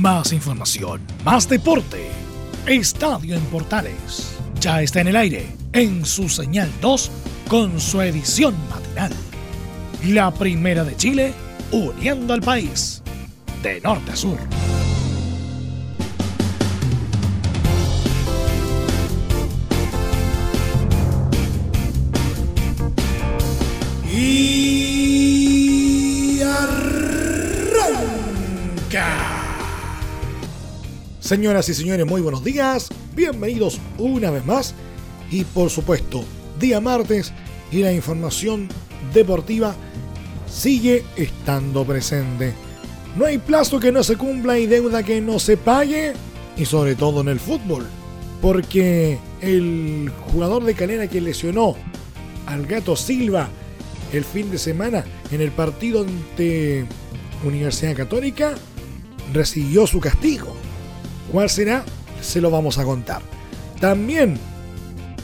Más información, más deporte. Estadio en Portales. Ya está en el aire, en su señal 2, con su edición matinal. La primera de Chile, uniendo al país, de norte a sur. Señoras y señores, muy buenos días. Bienvenidos una vez más. Y por supuesto, día martes y la información deportiva sigue estando presente. No hay plazo que no se cumpla y deuda que no se pague. Y sobre todo en el fútbol. Porque el jugador de Calera que lesionó al gato Silva el fin de semana en el partido ante Universidad Católica, recibió su castigo. ¿Cuál será? Se lo vamos a contar. También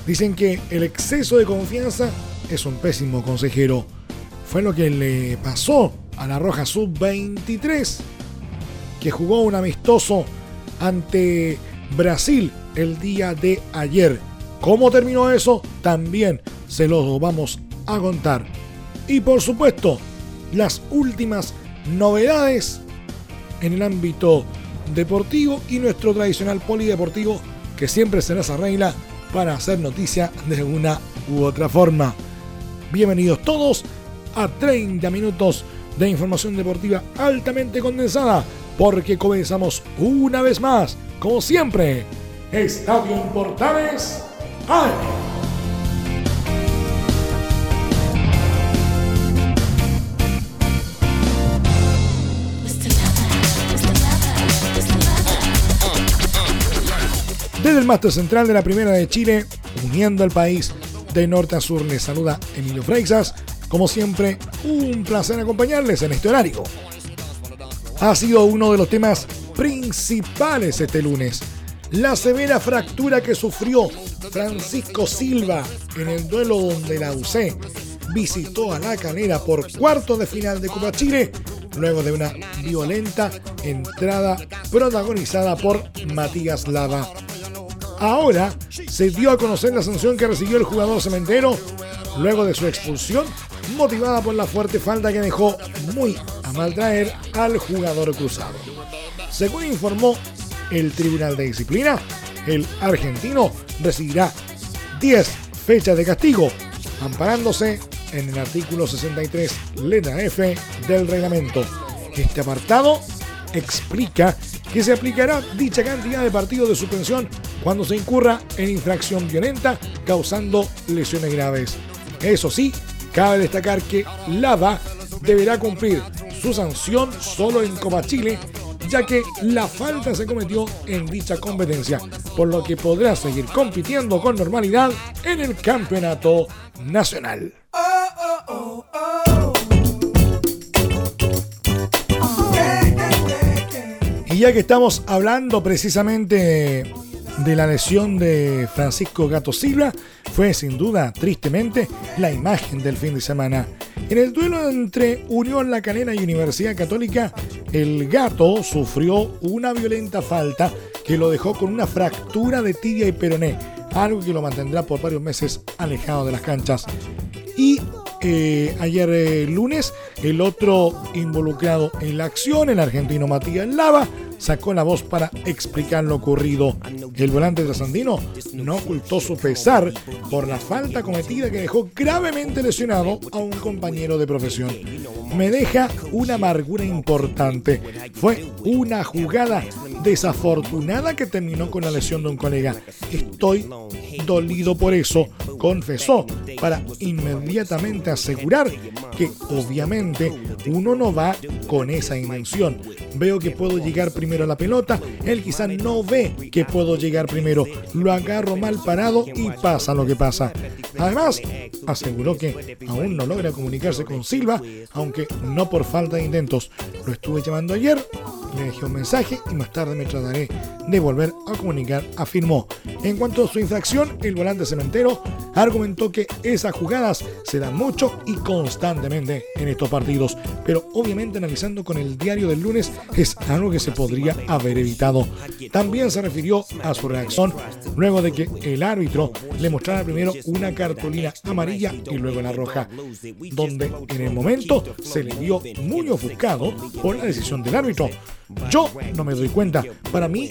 dicen que el exceso de confianza es un pésimo consejero. Fue lo que le pasó a la Roja Sub-23, que jugó un amistoso ante Brasil el día de ayer. ¿Cómo terminó eso? También se lo vamos a contar. Y por supuesto, las últimas novedades en el ámbito deportivo y nuestro tradicional polideportivo que siempre se nos arregla para hacer noticia de una u otra forma. Bienvenidos todos a 30 minutos de información deportiva altamente condensada porque comenzamos una vez más, como siempre, Estadio en Portales Desde el máster central de la Primera de Chile, uniendo al país de norte a sur, les saluda Emilio Freixas. Como siempre, un placer acompañarles en este horario. Ha sido uno de los temas principales este lunes. La severa fractura que sufrió Francisco Silva en el duelo donde la UC visitó a la calera por cuarto de final de Copa Chile luego de una violenta entrada protagonizada por Matías Lava. Ahora se dio a conocer la sanción que recibió el jugador cementero luego de su expulsión, motivada por la fuerte falta que dejó muy a maltraer al jugador cruzado. Según informó el Tribunal de Disciplina, el argentino recibirá 10 fechas de castigo, amparándose en el artículo 63, letra F del reglamento. Este apartado explica que se aplicará dicha cantidad de partidos de suspensión cuando se incurra en infracción violenta causando lesiones graves. Eso sí, cabe destacar que Lava deberá cumplir su sanción solo en Copa Chile, ya que la falta se cometió en dicha competencia, por lo que podrá seguir compitiendo con normalidad en el campeonato nacional. Y ya que estamos hablando precisamente de la lesión de Francisco Gato Silva fue sin duda, tristemente, la imagen del fin de semana. En el duelo entre Unión La Canela y Universidad Católica, el gato sufrió una violenta falta que lo dejó con una fractura de tibia y peroné, algo que lo mantendrá por varios meses alejado de las canchas. Y eh, ayer eh, lunes, el otro involucrado en la acción, el argentino Matías Lava, sacó la voz para explicar lo ocurrido. El volante trasandino no ocultó su pesar por la falta cometida que dejó gravemente lesionado a un compañero de profesión. Me deja una amargura importante. Fue una jugada desafortunada que terminó con la lesión de un colega. Estoy dolido por eso, confesó, para inmediatamente asegurar que obviamente uno no va con esa intención. Veo que puedo llegar primero a la pelota, él quizá no ve que puedo llegar primero, lo agarro mal parado y pasa lo que pasa. Además, aseguró que aún no logra comunicarse con Silva, aunque no por falta de intentos. Lo estuve llamando ayer, le dejé un mensaje y más tarde me trataré de volver a comunicar, afirmó. En cuanto a su infracción, el volante cementero argumentó que esas jugadas se dan mucho y constantemente en estos partidos, pero obviamente analizando con el diario del lunes es algo que se podría haber evitado. También se refirió a su reacción luego de que el árbitro le mostrara primero una cartulina amarilla y luego la roja, donde en el momento se le vio muy ofuscado por la decisión del árbitro. Yo no me doy cuenta. Para mí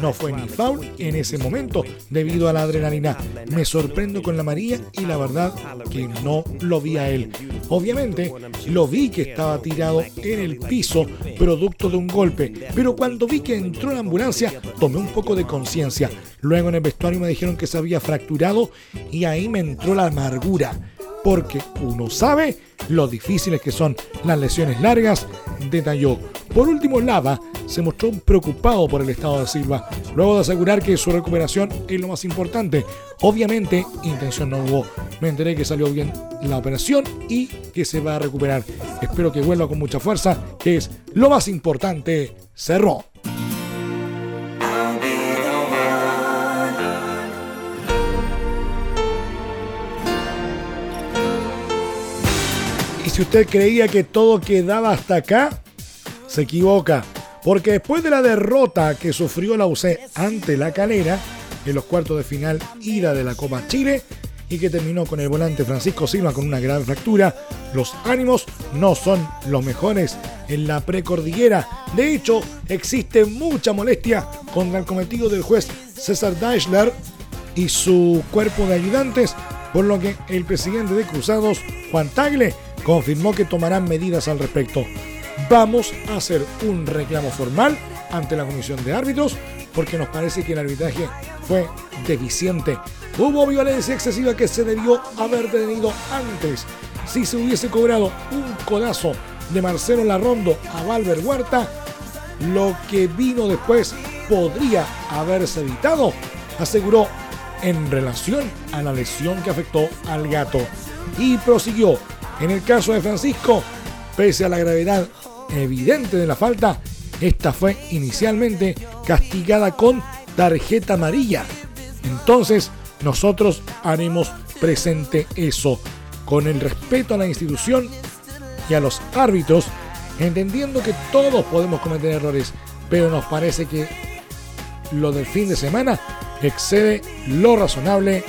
no fue ni foul en ese momento debido a la adrenalina. Me sorprendo con la María y la verdad que no lo vi a él. Obviamente lo vi que estaba tirado en el piso producto de un golpe, pero cuando vi que entró la ambulancia tomé un poco de conciencia. Luego en el vestuario me dijeron que se había fracturado y ahí me entró la amargura porque uno sabe lo difíciles que son las lesiones largas, detalló. Por último, Lava se mostró preocupado por el estado de Silva, luego de asegurar que su recuperación es lo más importante. Obviamente, intención no hubo. Me enteré que salió bien la operación y que se va a recuperar. Espero que vuelva con mucha fuerza, que es lo más importante. Cerró. Si usted creía que todo quedaba hasta acá, se equivoca, porque después de la derrota que sufrió la UC ante la Calera en los cuartos de final ida de la Copa Chile y que terminó con el volante Francisco Silva con una gran fractura, los ánimos no son los mejores en la precordillera. De hecho, existe mucha molestia contra el cometido del juez César Deichler y su cuerpo de ayudantes, por lo que el presidente de Cruzados, Juan Tagle, confirmó que tomarán medidas al respecto vamos a hacer un reclamo formal ante la comisión de árbitros porque nos parece que el arbitraje fue deficiente. Hubo violencia excesiva que se debió haber detenido antes. Si se hubiese cobrado un codazo de Marcelo Larrondo a Valver Huerta, lo que vino después podría haberse evitado, aseguró en relación a la lesión que afectó al gato. Y prosiguió, en el caso de Francisco, pese a la gravedad evidente de la falta, esta fue inicialmente castigada con tarjeta amarilla. Entonces, nosotros haremos presente eso, con el respeto a la institución y a los árbitros, entendiendo que todos podemos cometer errores, pero nos parece que lo del fin de semana excede lo razonable,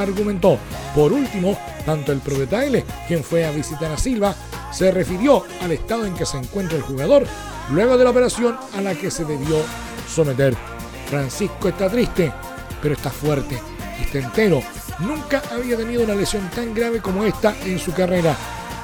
argumentó. Por último, tanto el propietario, quien fue a visitar a Silva, se refirió al estado en que se encuentra el jugador luego de la operación a la que se debió someter. Francisco está triste, pero está fuerte, está entero. Nunca había tenido una lesión tan grave como esta en su carrera.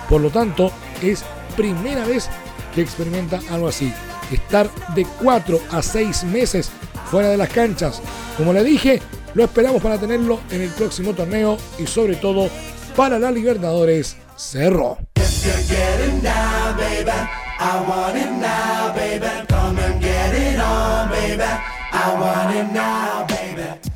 Por lo tanto, es primera vez que experimenta algo así. Estar de 4 a 6 meses fuera de las canchas. Como le dije, lo esperamos para tenerlo en el próximo torneo y sobre todo para la Libertadores Cerro.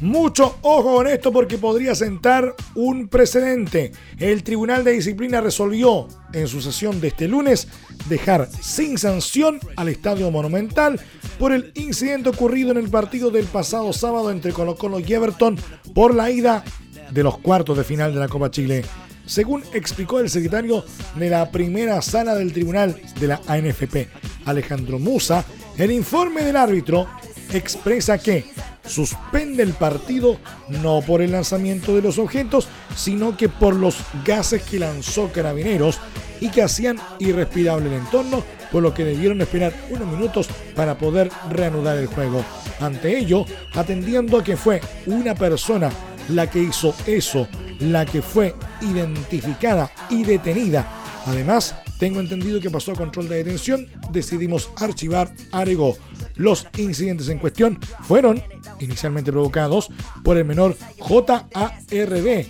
Mucho ojo con esto porque podría sentar un precedente. El Tribunal de Disciplina resolvió en su sesión de este lunes dejar sin sanción al Estadio Monumental por el incidente ocurrido en el partido del pasado sábado entre Colo Colo y Everton por la ida de los cuartos de final de la Copa Chile. Según explicó el secretario de la primera sala del tribunal de la ANFP, Alejandro Musa, el informe del árbitro expresa que suspende el partido no por el lanzamiento de los objetos, sino que por los gases que lanzó Carabineros y que hacían irrespirable el entorno, por lo que debieron esperar unos minutos para poder reanudar el juego. Ante ello, atendiendo a que fue una persona la que hizo eso, la que fue identificada y detenida. Además, tengo entendido que pasó a control de detención, decidimos archivar, Arego. Los incidentes en cuestión fueron inicialmente provocados por el menor JARB,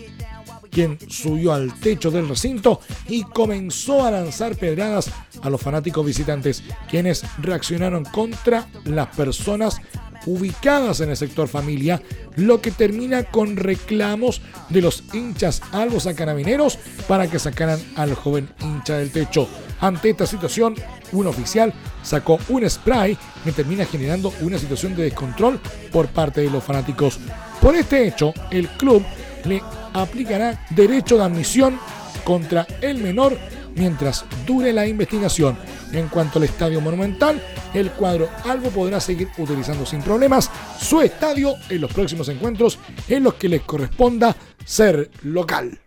quien subió al techo del recinto y comenzó a lanzar pedradas a los fanáticos visitantes, quienes reaccionaron contra las personas ubicadas en el sector familia, lo que termina con reclamos de los hinchas albos a carabineros para que sacaran al joven hincha del techo. Ante esta situación, un oficial sacó un spray que termina generando una situación de descontrol por parte de los fanáticos. Por este hecho, el club le aplicará derecho de admisión contra el menor mientras dure la investigación. En cuanto al estadio monumental, el cuadro Albo podrá seguir utilizando sin problemas su estadio en los próximos encuentros en los que les corresponda ser local.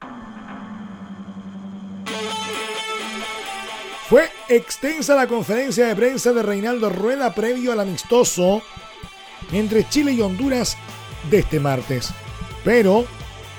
Fue extensa la conferencia de prensa de Reinaldo Rueda previo al amistoso entre Chile y Honduras de este martes. Pero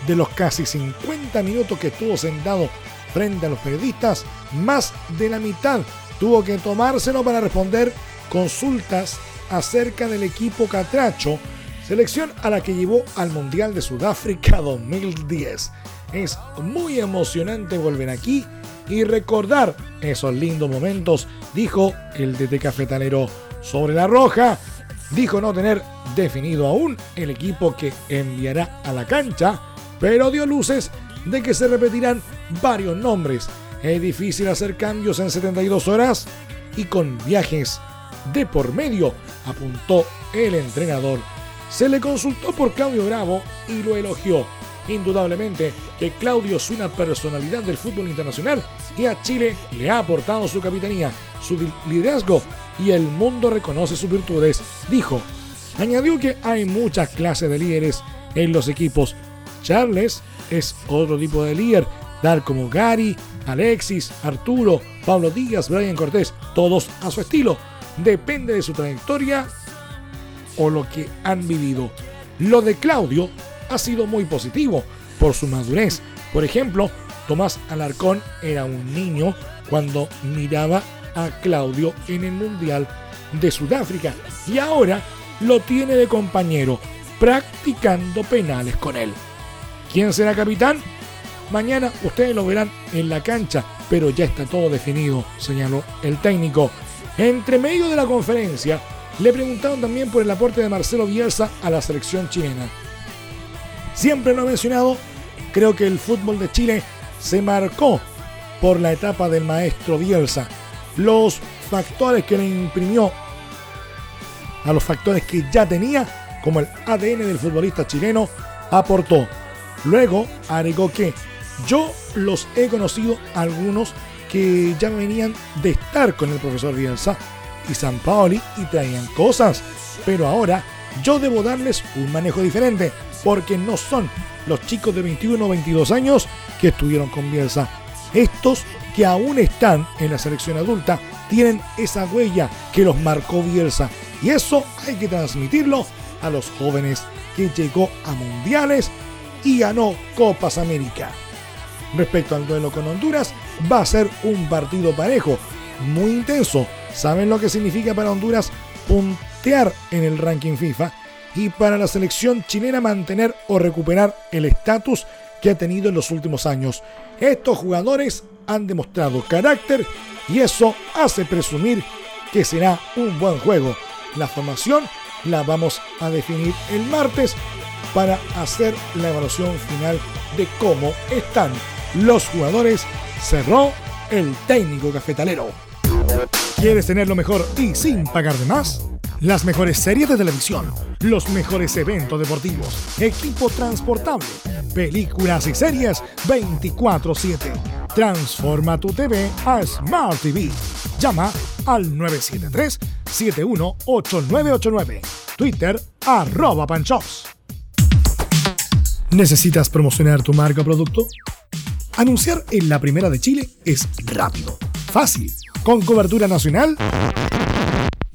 de los casi 50 minutos que estuvo sentado frente a los periodistas, más de la mitad tuvo que tomárselo para responder consultas acerca del equipo Catracho, selección a la que llevó al Mundial de Sudáfrica 2010. Es muy emocionante volver aquí y recordar esos lindos momentos, dijo el DT cafetalero sobre la roja. Dijo no tener definido aún el equipo que enviará a la cancha, pero dio luces de que se repetirán varios nombres. Es difícil hacer cambios en 72 horas y con viajes de por medio, apuntó el entrenador. Se le consultó por Claudio Bravo y lo elogió. Indudablemente que Claudio es una personalidad del fútbol internacional y a Chile le ha aportado su capitanía, su liderazgo y el mundo reconoce sus virtudes, dijo. Añadió que hay muchas clases de líderes en los equipos. Charles es otro tipo de líder, tal como Gary, Alexis, Arturo, Pablo Díaz, Brian Cortés, todos a su estilo. Depende de su trayectoria o lo que han vivido. Lo de Claudio ha sido muy positivo por su madurez. Por ejemplo, Tomás Alarcón era un niño cuando miraba a Claudio en el Mundial de Sudáfrica y ahora lo tiene de compañero practicando penales con él. ¿Quién será capitán? Mañana ustedes lo verán en la cancha, pero ya está todo definido, señaló el técnico. Entre medio de la conferencia, le preguntaron también por el aporte de Marcelo Bielsa a la selección chilena. Siempre lo he mencionado, creo que el fútbol de Chile se marcó por la etapa del maestro Bielsa. Los factores que le imprimió a los factores que ya tenía, como el ADN del futbolista chileno, aportó. Luego agregó que yo los he conocido algunos que ya venían de estar con el profesor Bielsa y San Paoli y traían cosas, pero ahora yo debo darles un manejo diferente porque no son los chicos de 21 o 22 años que estuvieron con Bielsa. Estos que aún están en la selección adulta tienen esa huella que los marcó Bielsa y eso hay que transmitirlo a los jóvenes que llegó a mundiales y ganó Copas América. Respecto al duelo con Honduras, va a ser un partido parejo, muy intenso. ¿Saben lo que significa para Honduras puntear en el ranking FIFA? Y para la selección chilena mantener o recuperar el estatus que ha tenido en los últimos años. Estos jugadores han demostrado carácter y eso hace presumir que será un buen juego. La formación la vamos a definir el martes para hacer la evaluación final de cómo están los jugadores, cerró el técnico cafetalero. ¿Quieres tener lo mejor y sin pagar de más? Las mejores series de televisión, los mejores eventos deportivos, equipo transportable, películas y series 24/7. Transforma tu TV a Smart TV. Llama al 973-718989. Twitter arroba panchops. ¿Necesitas promocionar tu marca o producto? Anunciar en la primera de Chile es rápido, fácil, con cobertura nacional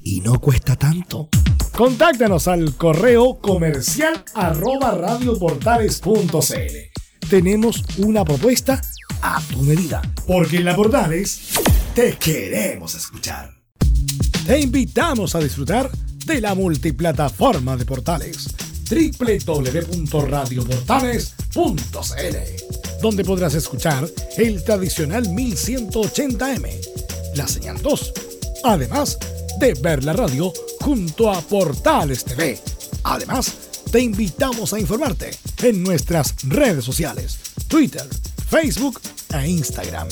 y no cuesta tanto. Contáctanos al correo comercial arroba radioportales.cl. Tenemos una propuesta a tu medida, porque en la Portales te queremos escuchar. Te invitamos a disfrutar de la multiplataforma de Portales www.radioportales.cl donde podrás escuchar el tradicional 1180M, la señal 2, además de ver la radio junto a Portales TV. Además, te invitamos a informarte en nuestras redes sociales, Twitter, Facebook e Instagram.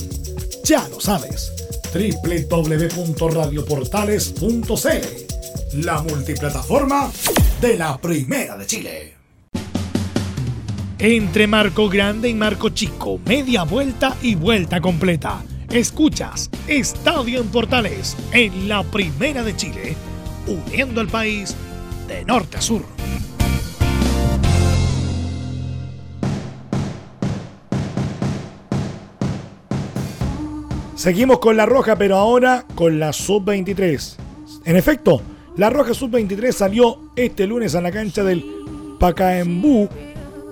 Ya lo sabes, www.radioportales.cl, la multiplataforma de la Primera de Chile. Entre Marco Grande y Marco Chico, media vuelta y vuelta completa. Escuchas Estadio en Portales en la Primera de Chile, uniendo al país de norte a sur. Seguimos con la roja, pero ahora con la sub-23. En efecto, la roja sub-23 salió este lunes a la cancha del Pacaembu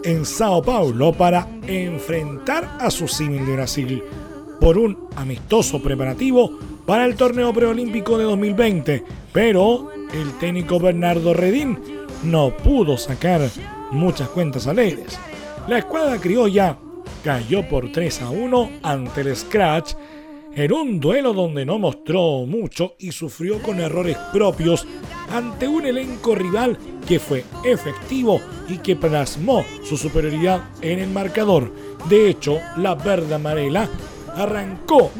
en Sao Paulo para enfrentar a su símil de Brasil por un amistoso preparativo para el torneo preolímpico de 2020, pero el técnico Bernardo Redín no pudo sacar muchas cuentas alegres. La escuadra criolla cayó por 3 a 1 ante el Scratch en un duelo donde no mostró mucho y sufrió con errores propios ante un elenco rival que fue efectivo y que plasmó su superioridad en el marcador. De hecho, la verde amarela arrancó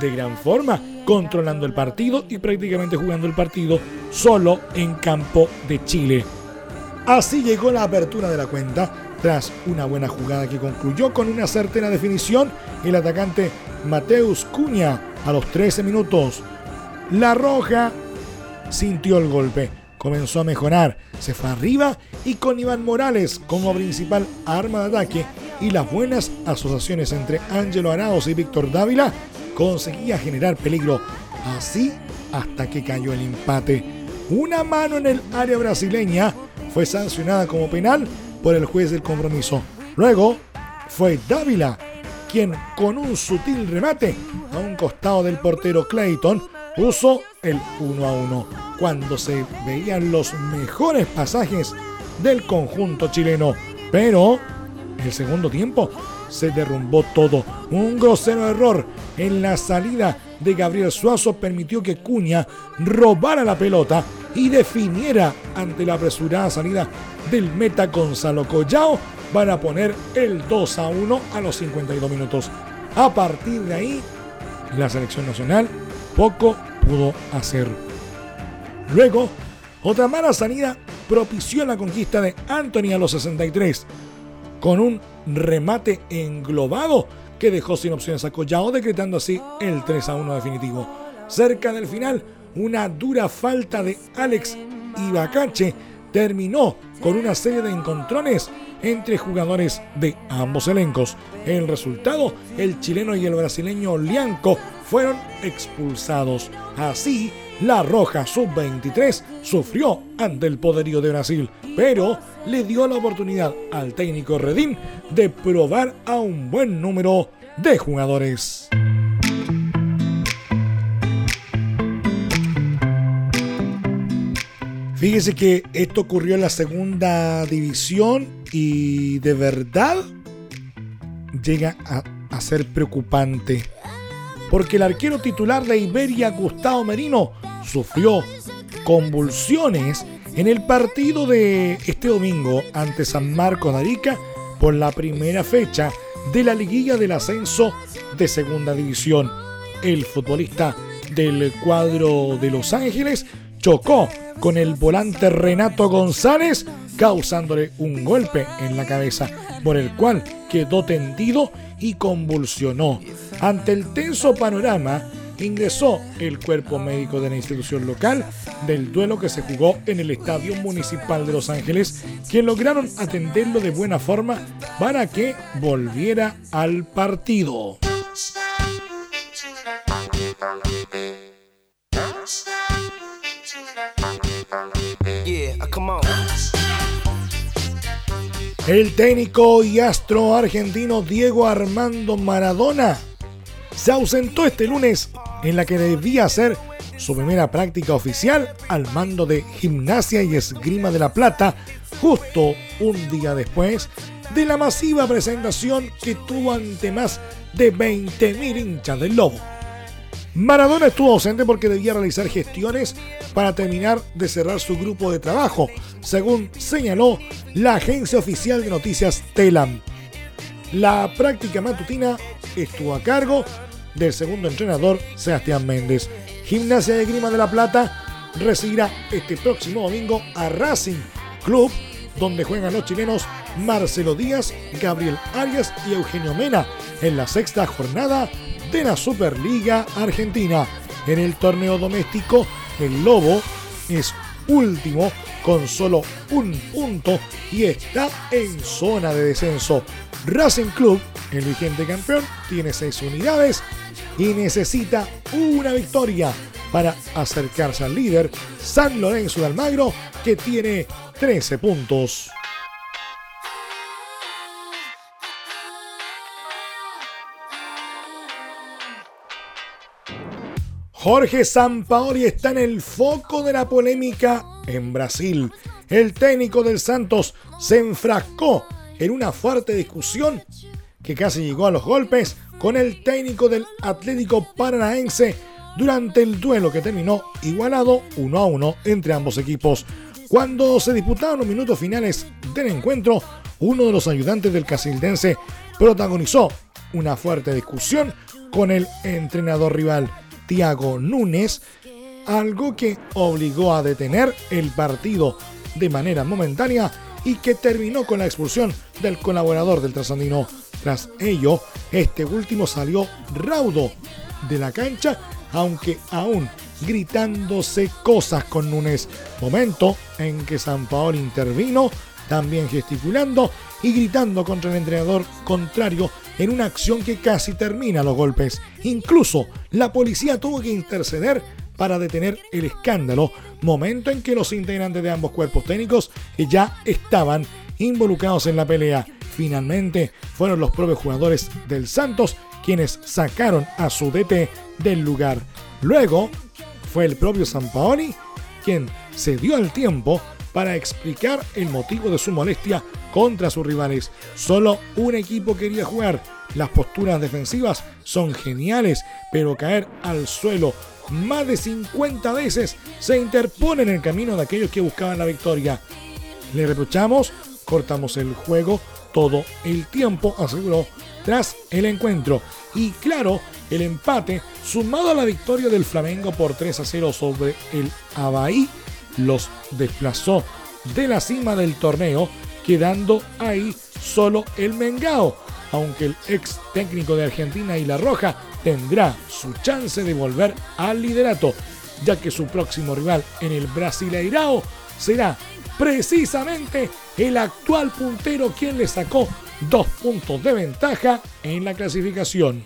de gran forma controlando el partido y prácticamente jugando el partido solo en campo de Chile. Así llegó la apertura de la cuenta tras una buena jugada que concluyó con una certera definición el atacante Mateus Cuña a los 13 minutos. La Roja sintió el golpe, comenzó a mejorar, se fue arriba y con Iván Morales como principal arma de ataque y las buenas asociaciones entre Ángelo Araos y Víctor Dávila conseguía generar peligro. Así hasta que cayó el empate. Una mano en el área brasileña fue sancionada como penal por el juez del compromiso. Luego fue Dávila quien con un sutil remate a un costado del portero Clayton puso el 1 a 1 cuando se veían los mejores pasajes del conjunto chileno. Pero el segundo tiempo se derrumbó todo. Un grosero error en la salida de Gabriel Suazo permitió que Cuña robara la pelota y definiera ante la apresurada salida del meta Gonzalo Collao van a poner el 2 a 1 a los 52 minutos. A partir de ahí, la selección nacional poco pudo hacer. Luego, otra mala salida propició la conquista de Anthony a los 63, con un remate englobado que dejó sin opciones a Collao, decretando así el 3 a 1 definitivo. Cerca del final, una dura falta de Alex Ibacache terminó con una serie de encontrones entre jugadores de ambos elencos. El resultado, el chileno y el brasileño Lianco fueron expulsados. Así, la Roja Sub-23 sufrió ante el poderío de Brasil, pero le dio la oportunidad al técnico Redín de probar a un buen número de jugadores. Fíjese que esto ocurrió en la segunda división y de verdad llega a, ser preocupante. Porque el arquero titular de Iberia, Gustavo Merino, sufrió convulsiones en el partido de este domingo ante San Marco de Arica por la primera fecha de la liguilla del ascenso de segunda división. El futbolista del cuadro de Los Ángeles chocó con el volante Renato González, causándole un golpe en la cabeza, por el cual quedó tendido y convulsionó. Ante el tenso panorama, ingresó el cuerpo médico de la institución local del duelo que se jugó en el Estadio Municipal de Los Ángeles, quien lograron atenderlo de buena forma para que volviera al partido. El técnico y astro argentino Diego Armando Maradona se ausentó este lunes en la que debía hacer su primera práctica oficial al mando de Gimnasia y Esgrima de la Plata, justo un día después de la masiva presentación que tuvo ante más de 20.000 hinchas del Lobo. Maradona estuvo ausente porque debía realizar gestiones para terminar de cerrar su grupo de trabajo, según señaló la agencia oficial de noticias Telam. La práctica matutina estuvo a cargo del segundo entrenador Sebastián Méndez. Gimnasia de Grima de la Plata recibirá este próximo domingo a Racing Club, donde juegan los chilenos Marcelo Díaz, Gabriel Arias y Eugenio Mena en la sexta jornada de la Superliga Argentina. En el torneo doméstico, el Lobo es último con solo un punto y está en zona de descenso. Racing Club, el vigente campeón, tiene seis unidades y necesita una victoria para acercarse al líder San Lorenzo de Almagro que tiene 13 puntos. Jorge Sampaoli está en el foco de la polémica en Brasil. El técnico del Santos se enfrascó en una fuerte discusión que casi llegó a los golpes con el técnico del Atlético Paranaense durante el duelo que terminó igualado 1 a 1 entre ambos equipos. Cuando se disputaban los minutos finales del encuentro, uno de los ayudantes del casildense protagonizó una fuerte discusión con el entrenador rival. Thiago Núñez, algo que obligó a detener el partido de manera momentánea y que terminó con la expulsión del colaborador del trasandino. Tras ello, este último salió raudo de la cancha, aunque aún gritándose cosas con Núñez. Momento en que San Paolo intervino, también gesticulando y gritando contra el entrenador contrario en una acción que casi termina los golpes. Incluso la policía tuvo que interceder para detener el escándalo, momento en que los integrantes de ambos cuerpos técnicos ya estaban involucrados en la pelea. Finalmente fueron los propios jugadores del Santos quienes sacaron a su DT del lugar. Luego fue el propio Sampaoli quien se dio el tiempo para explicar el motivo de su molestia contra sus rivales. Solo un equipo quería jugar. Las posturas defensivas son geniales, pero caer al suelo más de 50 veces se interpone en el camino de aquellos que buscaban la victoria. Le reprochamos, cortamos el juego todo el tiempo, aseguró tras el encuentro. Y claro, el empate, sumado a la victoria del Flamengo por 3 a 0 sobre el Abaí, los desplazó de la cima del torneo, quedando ahí solo el Mengao, aunque el ex técnico de Argentina y La Roja tendrá su chance de volver al liderato, ya que su próximo rival en el Brasileirao será precisamente el actual puntero quien le sacó dos puntos de ventaja en la clasificación.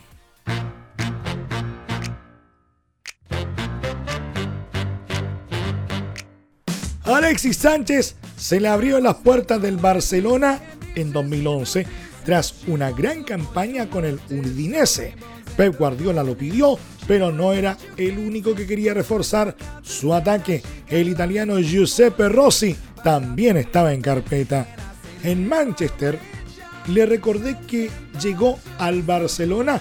Alexis Sánchez se le abrió las puertas del Barcelona en 2011 tras una gran campaña con el Udinese. Pep Guardiola lo pidió, pero no era el único que quería reforzar su ataque. El italiano Giuseppe Rossi también estaba en carpeta. En Manchester le recordé que llegó al Barcelona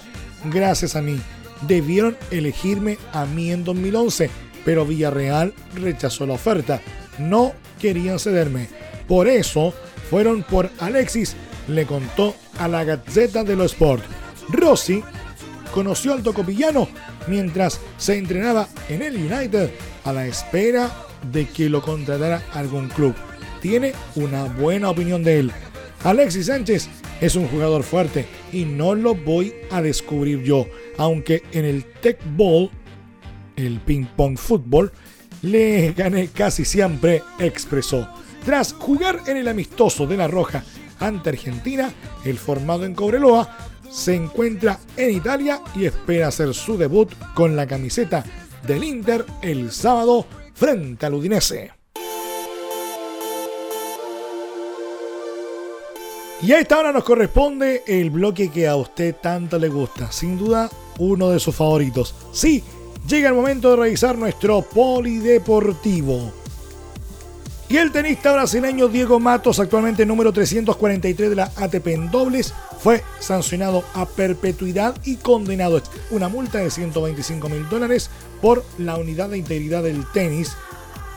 gracias a mí. Debieron elegirme a mí en 2011, pero Villarreal rechazó la oferta. No querían cederme. Por eso fueron por Alexis, le contó a la Gazzetta dello Sport. Rossi conoció al tocopillano mientras se entrenaba en el United a la espera de que lo contratara algún club. Tiene una buena opinión de él. Alexis Sánchez es un jugador fuerte y no lo voy a descubrir yo, aunque en el Tech Ball, el ping pong fútbol, le gané casi siempre, expresó. Tras jugar en el amistoso de La Roja ante Argentina, el formado en Cobreloa se encuentra en Italia y espera hacer su debut con la camiseta del Inter el sábado frente al Udinese. Y a esta hora nos corresponde el bloque que a usted tanto le gusta, sin duda uno de sus favoritos. Sí, llega el momento de revisar nuestro polideportivo. Y el tenista brasileño Diego Matos, actualmente número 343 de la ATP en dobles, fue sancionado a perpetuidad y condenado a una multa de 125 mil dólares por la unidad de integridad del tenis,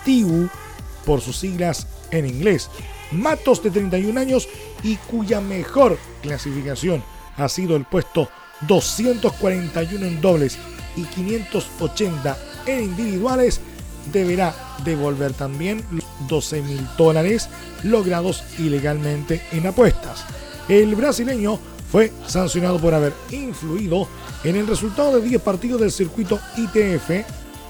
TIU, por sus siglas en inglés. Matos de 31 años y cuya mejor clasificación ha sido el puesto 241 en dobles y 580 en individuales, deberá devolver también los 12 mil dólares logrados ilegalmente en apuestas. El brasileño fue sancionado por haber influido en el resultado de 10 partidos del circuito ITF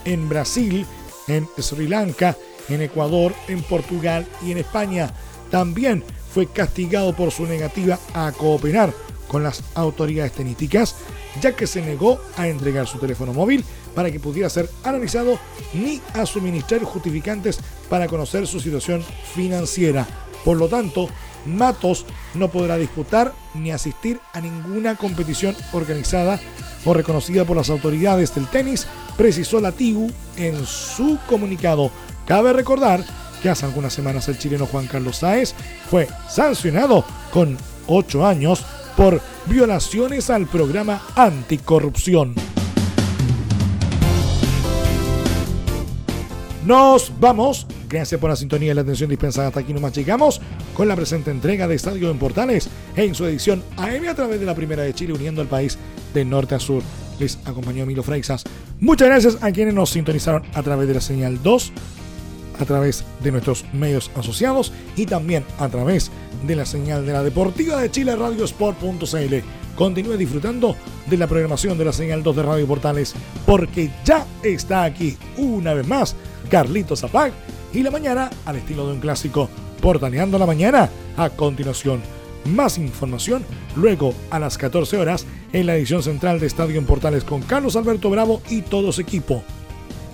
en Brasil, en Sri Lanka, en Ecuador, en Portugal y en España. También fue castigado por su negativa a cooperar con las autoridades tenísticas, ya que se negó a entregar su teléfono móvil para que pudiera ser analizado ni a suministrar justificantes para conocer su situación financiera. Por lo tanto, Matos no podrá disputar ni asistir a ninguna competición organizada o reconocida por las autoridades del tenis, precisó la TIGU en su comunicado. Cabe recordar que hace algunas semanas el chileno Juan Carlos Sáez fue sancionado con ocho años por violaciones al programa anticorrupción. Nos vamos. Gracias por la sintonía y la atención dispensada. Hasta aquí nomás llegamos con la presente entrega de Estadio en Portales en su edición AM a través de la Primera de Chile, uniendo al país de norte a sur. Les acompañó Milo Freixas. Muchas gracias a quienes nos sintonizaron a través de la señal 2, a través de nuestros medios asociados y también a través de la señal de la Deportiva de Chile, radiosport.cl. Continúe disfrutando de la programación de la señal 2 de Radio Portales, porque ya está aquí una vez más Carlitos Zapag y la mañana al estilo de un clásico, portaneando la mañana a continuación. Más información luego a las 14 horas en la edición central de Estadio en Portales con Carlos Alberto Bravo y todo su equipo.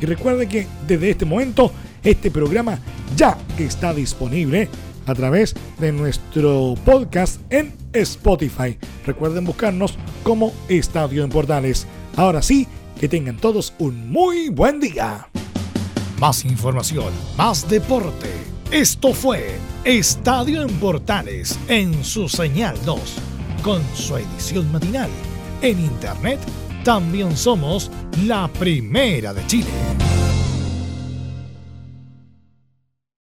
Y recuerde que desde este momento este programa ya está disponible a través de nuestro podcast en Spotify. Recuerden buscarnos como Estadio en Portales. Ahora sí, que tengan todos un muy buen día. Más información, más deporte. Esto fue Estadio en Portales en su señal 2, con su edición matinal. En internet también somos la primera de Chile.